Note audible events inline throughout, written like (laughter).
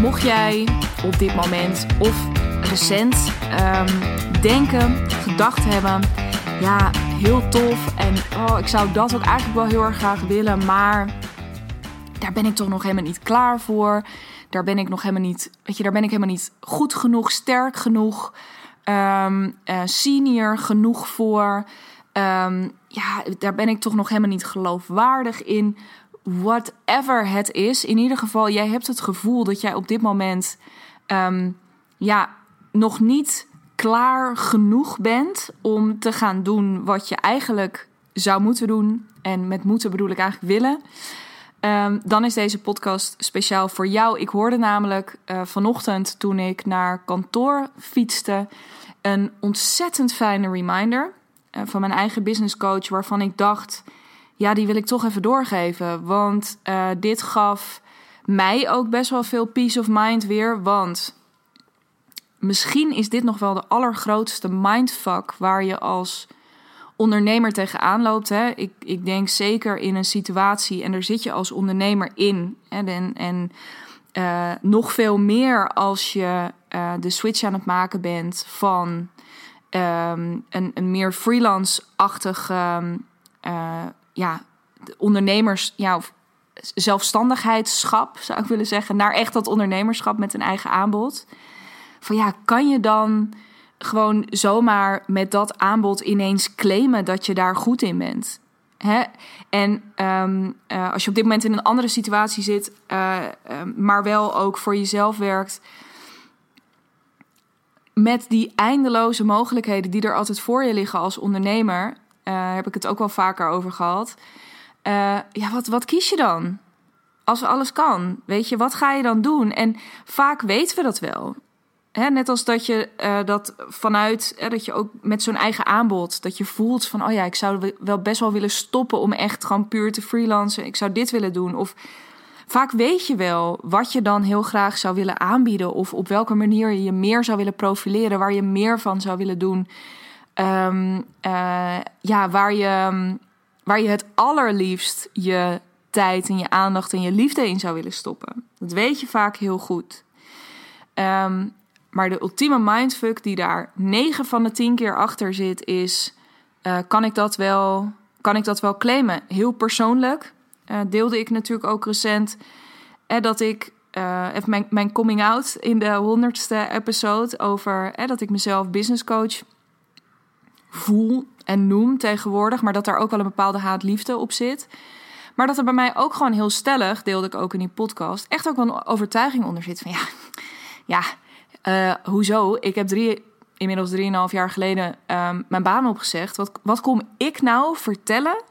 Mocht jij op dit moment of recent um, denken, gedacht hebben, ja, heel tof en oh, ik zou dat ook eigenlijk wel heel erg graag willen, maar daar ben ik toch nog helemaal niet klaar voor. Daar ben ik nog helemaal niet, weet je, daar ben ik helemaal niet goed genoeg, sterk genoeg, um, uh, senior genoeg voor. Um, ja, daar ben ik toch nog helemaal niet geloofwaardig in. Whatever het is. In ieder geval, jij hebt het gevoel dat jij op dit moment um, ja, nog niet klaar genoeg bent om te gaan doen wat je eigenlijk zou moeten doen. En met moeten bedoel ik eigenlijk willen. Um, dan is deze podcast speciaal voor jou. Ik hoorde namelijk uh, vanochtend toen ik naar kantoor fietste een ontzettend fijne reminder uh, van mijn eigen business coach, waarvan ik dacht, ja, die wil ik toch even doorgeven. Want uh, dit gaf mij ook best wel veel peace of mind weer. Want misschien is dit nog wel de allergrootste mindfuck waar je als ondernemer tegenaan loopt. Hè? Ik, ik denk zeker in een situatie, en daar zit je als ondernemer in. Hè? En, en uh, nog veel meer als je uh, de switch aan het maken bent van um, een, een meer freelance-achtig uh, ja, ondernemers, ja, of zelfstandigheidschap zou ik willen zeggen, naar echt dat ondernemerschap met een eigen aanbod. Van ja, kan je dan gewoon zomaar met dat aanbod ineens claimen dat je daar goed in bent? Hè? En um, uh, als je op dit moment in een andere situatie zit, uh, uh, maar wel ook voor jezelf werkt, met die eindeloze mogelijkheden die er altijd voor je liggen als ondernemer, heb ik het ook wel vaker over gehad. ja, wat, wat kies je dan? Als alles kan, weet je, wat ga je dan doen? En vaak weten we dat wel net als dat je uh, dat vanuit, dat je ook met zo'n eigen aanbod, dat je voelt van, oh ja, ik zou wel best wel willen stoppen om echt gewoon puur te freelancen. Ik zou dit willen doen. Of vaak weet je wel wat je dan heel graag zou willen aanbieden. Of op welke manier je je meer zou willen profileren, waar je meer van zou willen doen. Um, uh, ja, waar je, waar je het allerliefst je tijd en je aandacht en je liefde in zou willen stoppen. Dat weet je vaak heel goed. Um, maar de ultieme mindfuck die daar 9 van de 10 keer achter zit, is: uh, kan, ik dat wel, kan ik dat wel claimen? Heel persoonlijk uh, deelde ik natuurlijk ook recent eh, dat ik. even mijn, mijn coming out in de honderdste episode over dat ik mezelf business coach voel en noem tegenwoordig, maar dat daar ook wel een bepaalde haat-liefde op zit. Maar dat er bij mij ook gewoon heel stellig, deelde ik ook in die podcast, echt ook wel een overtuiging onder zit van ja, ja, uh, hoezo? Ik heb drie, inmiddels drieënhalf jaar geleden um, mijn baan opgezegd. Wat, wat kom ik nou vertellen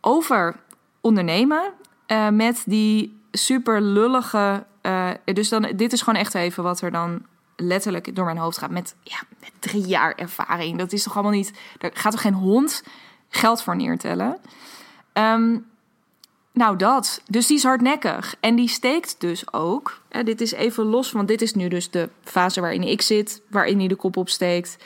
over ondernemen uh, met die super lullige. Uh, dus dan, dit is gewoon echt even wat er dan letterlijk door mijn hoofd gaat. Met, ja, met drie jaar ervaring. Dat is toch allemaal niet. Daar gaat toch geen hond geld voor neertellen? Um, nou, dat. Dus die is hardnekkig. En die steekt dus ook. Hè, dit is even los, want dit is nu dus de fase waarin ik zit, waarin hij de kop opsteekt.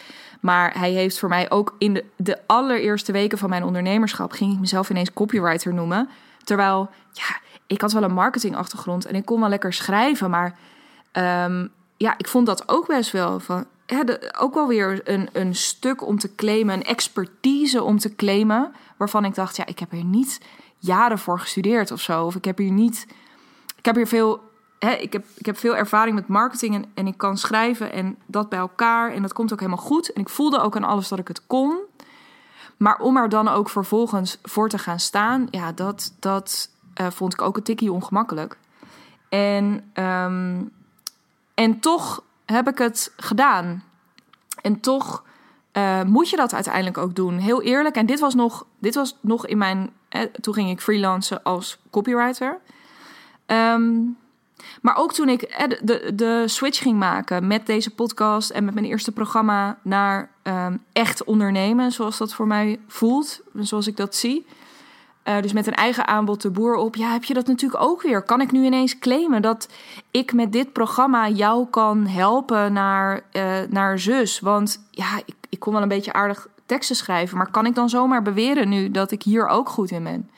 Maar hij heeft voor mij ook in de, de allereerste weken van mijn ondernemerschap ging ik mezelf ineens copywriter noemen. Terwijl, ja, ik had wel een marketingachtergrond en ik kon wel lekker schrijven, maar um, ja, ik vond dat ook best wel van. De, ook wel weer een, een stuk om te claimen, een expertise om te claimen. Waarvan ik dacht, ja, ik heb er niet jaren voor gestudeerd of zo. Of ik heb hier niet. Ik heb hier veel. Hè, ik, heb, ik heb veel ervaring met marketing en, en ik kan schrijven en dat bij elkaar. En dat komt ook helemaal goed. En ik voelde ook aan alles dat ik het kon. Maar om er dan ook vervolgens voor te gaan staan, ja, dat, dat uh, vond ik ook een tikkie ongemakkelijk. En, um, en toch heb ik het gedaan. En toch uh, moet je dat uiteindelijk ook doen. Heel eerlijk. En dit was nog, dit was nog in mijn. Eh, toen ging ik freelancen als copywriter. Um, maar ook toen ik eh, de, de switch ging maken met deze podcast en met mijn eerste programma naar um, echt ondernemen, zoals dat voor mij voelt, zoals ik dat zie. Uh, dus met een eigen aanbod de boer op. Ja, heb je dat natuurlijk ook weer. Kan ik nu ineens claimen dat ik met dit programma jou kan helpen naar, uh, naar zus? Want ja, ik, ik kon wel een beetje aardig teksten schrijven. Maar kan ik dan zomaar beweren nu dat ik hier ook goed in ben?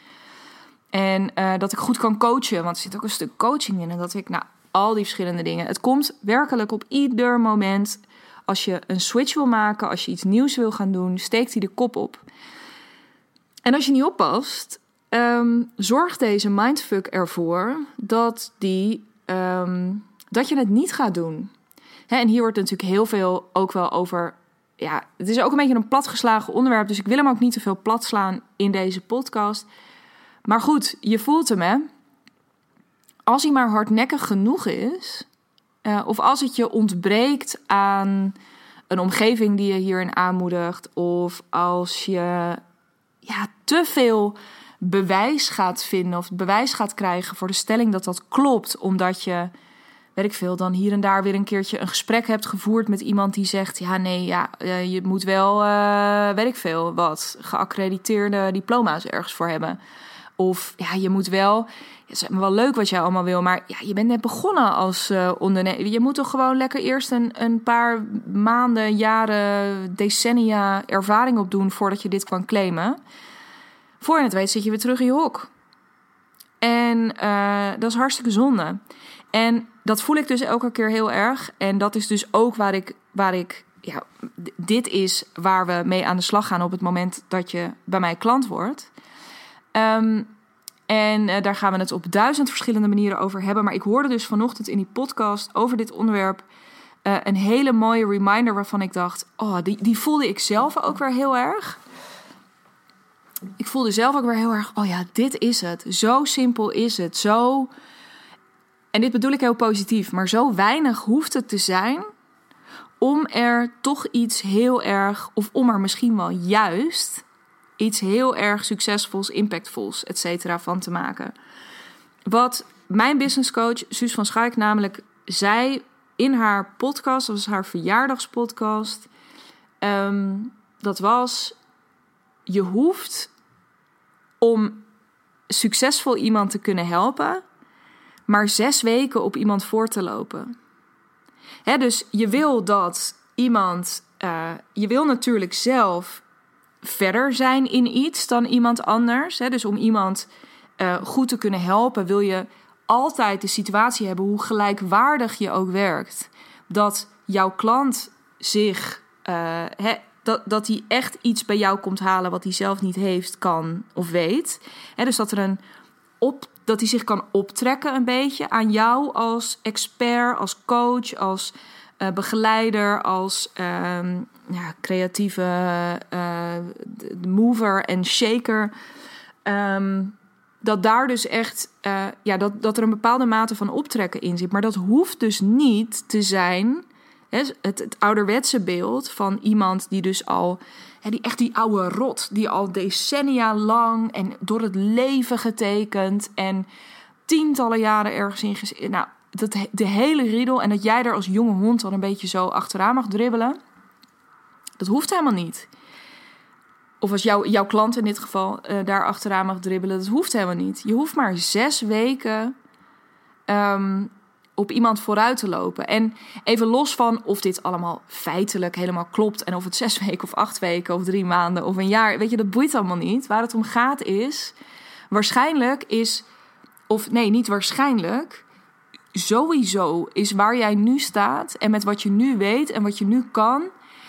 En uh, dat ik goed kan coachen. Want er zit ook een stuk coaching in. En dat ik, nou, al die verschillende dingen. Het komt werkelijk op ieder moment. Als je een switch wil maken, als je iets nieuws wil gaan doen, steekt hij de kop op. En als je niet oppast, um, zorgt deze mindfuck ervoor dat, die, ehm, dat je het niet gaat doen. en hier wordt natuurlijk heel veel ook wel over. Ja, het is ook een beetje een platgeslagen onderwerp, dus ik wil hem ook niet te veel plat slaan in deze podcast. Maar goed, je voelt hem, hè? Als hij maar hardnekkig genoeg is, uh, of als het je ontbreekt aan een omgeving die je hierin aanmoedigt, of als je ja, te veel bewijs gaat vinden of bewijs gaat krijgen voor de stelling dat dat klopt, omdat je, weet ik veel, dan hier en daar weer een keertje een gesprek hebt gevoerd met iemand die zegt: Ja, nee, ja, eh, je moet wel, uh, weet ik veel, wat geaccrediteerde diploma's ergens voor hebben. Of ja, je moet wel. Het is wel leuk wat jij allemaal wil, maar ja, je bent net begonnen als uh, ondernemer. Je moet toch gewoon lekker eerst een, een paar maanden, jaren, decennia ervaring opdoen voordat je dit kan claimen. Voor je het weet zit je weer terug in je hok. En uh, dat is hartstikke zonde. En dat voel ik dus elke keer heel erg. En dat is dus ook waar ik, waar ik ja, dit is waar we mee aan de slag gaan op het moment dat je bij mij klant wordt. Um, en uh, daar gaan we het op duizend verschillende manieren over hebben. Maar ik hoorde dus vanochtend in die podcast over dit onderwerp uh, een hele mooie reminder waarvan ik dacht: oh, die, die voelde ik zelf ook weer heel erg. Ik voelde zelf ook weer heel erg: oh ja, dit is het. Zo simpel is het. Zo. En dit bedoel ik heel positief, maar zo weinig hoeft het te zijn om er toch iets heel erg, of om er misschien wel juist iets heel erg succesvols, impactvols, et cetera, van te maken. Wat mijn business coach Suus van Schaik namelijk zei in haar podcast, dat was haar verjaardagspodcast. Um, dat was: je hoeft om succesvol iemand te kunnen helpen, maar zes weken op iemand voor te lopen. Hè, dus je wil dat iemand, uh, je wil natuurlijk zelf verder zijn in iets dan iemand anders. Hè? Dus om iemand uh, goed te kunnen helpen, wil je altijd de situatie hebben, hoe gelijkwaardig je ook werkt, dat jouw klant zich, uh, dat, dat hij echt iets bij jou komt halen wat hij zelf niet heeft, kan of weet. Hè? Dus dat er een op, dat hij zich kan optrekken een beetje aan jou als expert, als coach, als uh, begeleider, als uh, ja, creatieve uh, mover en shaker. Um, dat daar dus echt, uh, ja, dat, dat er een bepaalde mate van optrekken in zit. Maar dat hoeft dus niet te zijn het, het ouderwetse beeld van iemand die dus al, hè, die echt die oude rot, die al decennia lang en door het leven getekend en tientallen jaren ergens in gezien. Nou, dat, de hele riedel en dat jij er als jonge hond dan een beetje zo achteraan mag dribbelen. Dat hoeft helemaal niet. Of als jou, jouw klant in dit geval uh, daar achteraan mag dribbelen. Dat hoeft helemaal niet. Je hoeft maar zes weken um, op iemand vooruit te lopen. En even los van of dit allemaal feitelijk helemaal klopt. En of het (laughs) zes weken of acht weken of drie maanden of een jaar. Weet je, dat boeit allemaal niet. Waar het om gaat is. Waarschijnlijk is. Of nee, niet waarschijnlijk sowieso is waar jij nu staat en met wat je nu weet en wat je nu kan,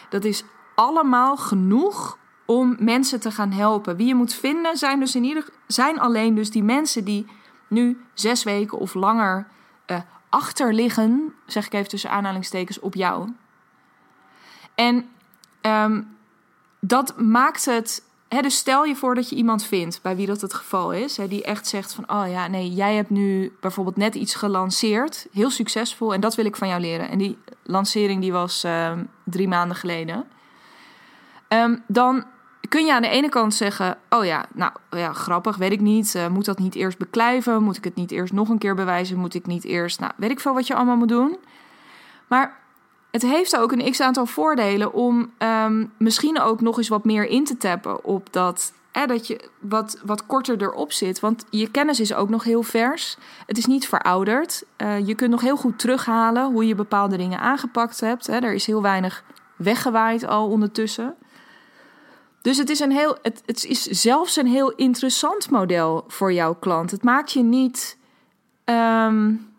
dat is allemaal genoeg om mensen te gaan helpen. Wie je moet vinden zijn dus in ieder zijn alleen dus die mensen die nu zes weken of langer uh, achter liggen, zeg ik even tussen aanhalingstekens, op jou. En um, dat maakt het dus stel je voor dat je iemand vindt bij wie dat het geval is, die echt zegt van, oh ja, nee, jij hebt nu bijvoorbeeld net iets gelanceerd, heel succesvol, en dat wil ik van jou leren. En die lancering die was ehm, drie maanden geleden. Um, dan kun je aan de ene kant zeggen, oh ja, nou ja, grappig, weet ik niet. Uh, moet dat niet eerst beklijven? Moet ik het niet eerst nog een keer bewijzen? Moet ik niet eerst, nou, weet ik veel wat je allemaal moet doen. Maar het heeft ook een x aantal voordelen om um, misschien ook nog eens wat meer in te tappen op dat. Hè, dat je wat, wat korter erop zit. Want je kennis is ook nog heel vers. Het is niet verouderd. Uh, je kunt nog heel goed terughalen hoe je bepaalde dingen aangepakt hebt. Hè. Er is heel weinig weggewaaid al ondertussen. Dus het is, een heel, het, het is zelfs een heel interessant model voor jouw klant. Het maakt je niet. Um,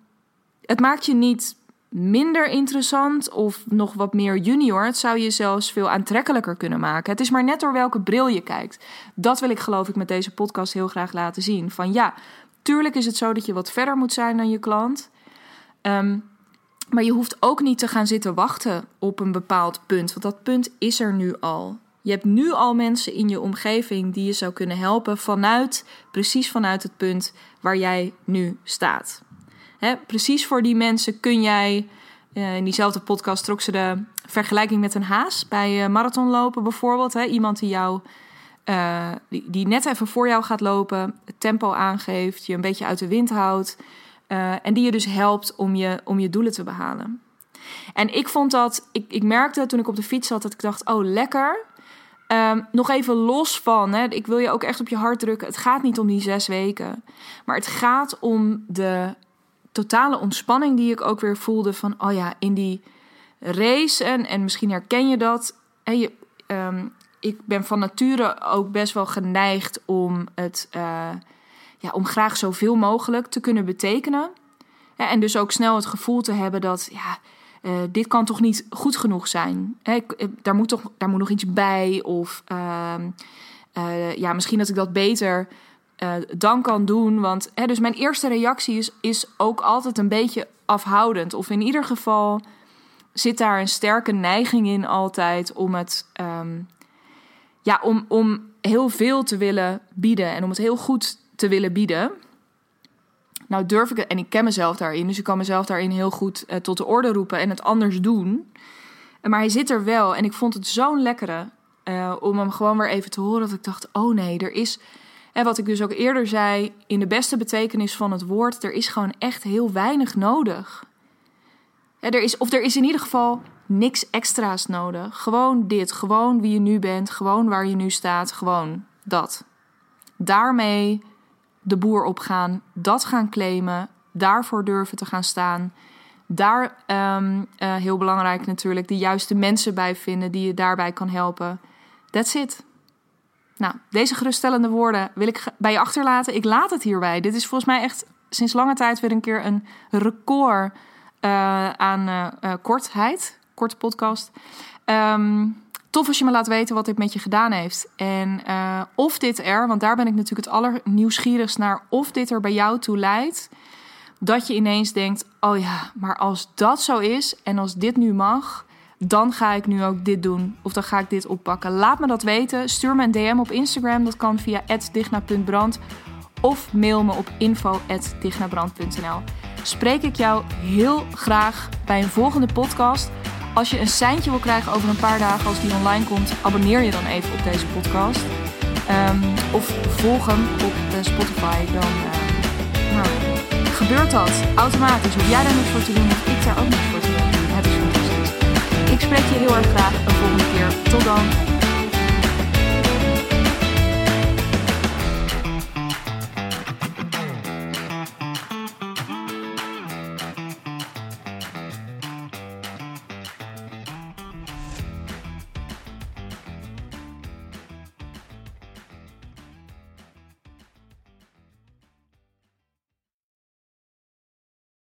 Het maakt je niet minder interessant of nog wat meer junior. Het zou je zelfs veel aantrekkelijker kunnen maken. Het is maar net door welke bril je kijkt. Dat wil ik geloof ik met deze podcast heel graag laten zien. Van ja, tuurlijk is het zo dat je wat verder moet zijn dan je klant. Um, maar je hoeft ook niet te gaan zitten wachten op een bepaald punt. Want dat punt is er nu al. Je hebt nu al mensen in je omgeving die je zou kunnen helpen vanuit, precies vanuit het punt waar jij nu staat. Precies voor die mensen kun jij, uh, in diezelfde podcast trok ze de vergelijking met een haas bij uh, marathonlopen bijvoorbeeld. Hè, iemand die jou, uh, die, die net even voor jou gaat lopen, het tempo aangeeft, je een beetje uit de wind houdt. En die je dus helpt om je, om je doelen te behalen. En ik vond dat, ik, ik merkte toen ik op de fiets zat, dat ik dacht: oh lekker. Um, nog even los van, hè, ik wil je ook echt op je hart drukken. Het gaat niet om die zes weken. Maar het gaat om de totale ontspanning die ik ook weer voelde. Van, oh ja, in die race. En, en misschien herken je dat. Je, um, ik ben van nature ook best wel geneigd om het. Uh, ja, om graag zoveel mogelijk te kunnen betekenen. En dus ook snel het gevoel te hebben dat, ja, uh, dit kan toch niet goed genoeg zijn. Hè, ik, daar, moet toch, daar moet nog iets bij. Of uh, uh, ja, misschien dat ik dat beter dan kan doen. Want hè, dus mijn eerste reactie is, is ook altijd een beetje afhoudend. Of in ieder geval zit daar een sterke neiging in altijd om het. Um, ja, om, om heel veel te willen bieden en om het heel goed te willen bieden. Nou durf ik het, en ik ken mezelf daarin, dus ik kan mezelf daarin heel goed uh, tot de orde roepen en het anders doen. Maar hij zit er wel en ik vond het zo'n lekkere uh, om hem gewoon weer even te horen dat ik dacht, oh nee, er is, en wat ik dus ook eerder zei, in de beste betekenis van het woord, er is gewoon echt heel weinig nodig. Er is, of er is in ieder geval niks extra's nodig. Gewoon dit, gewoon wie je nu bent, gewoon waar je nu staat, gewoon dat. Daarmee de boer opgaan, dat gaan claimen, daarvoor durven te gaan staan. Daar, um, uh, heel belangrijk natuurlijk, de juiste mensen bij vinden die je daarbij kan helpen. That's it. Nou, deze geruststellende woorden wil ik bij je achterlaten. Ik laat het hierbij. Dit is volgens mij echt sinds lange tijd weer een keer een record uh, aan uh, kortheid. Korte podcast. Um, tof als je me laat weten wat dit met je gedaan heeft. En uh, of dit er, want daar ben ik natuurlijk het allernieuwsgierigst naar, of dit er bij jou toe leidt. Dat je ineens denkt: oh ja, maar als dat zo is en als dit nu mag, dan ga ik nu ook dit doen. Of dan ga ik dit oppakken. Laat me dat weten. Stuur me een DM op Instagram. Dat kan via digna.brand. Of mail me op info.dignabrand.nl. Spreek ik jou heel graag bij een volgende podcast. Als je een seintje wil krijgen over een paar dagen als die online komt, abonneer je dan even op deze podcast. Ehm, of volg hem op eh, Spotify. Dan eh, nou, gebeurt dat automatisch. Hoef jij daar niks voor te doen, of ik daar ook niks voor te doen. Het is fantastisch. Ik spreek je heel erg graag een volgende keer. Tot dan.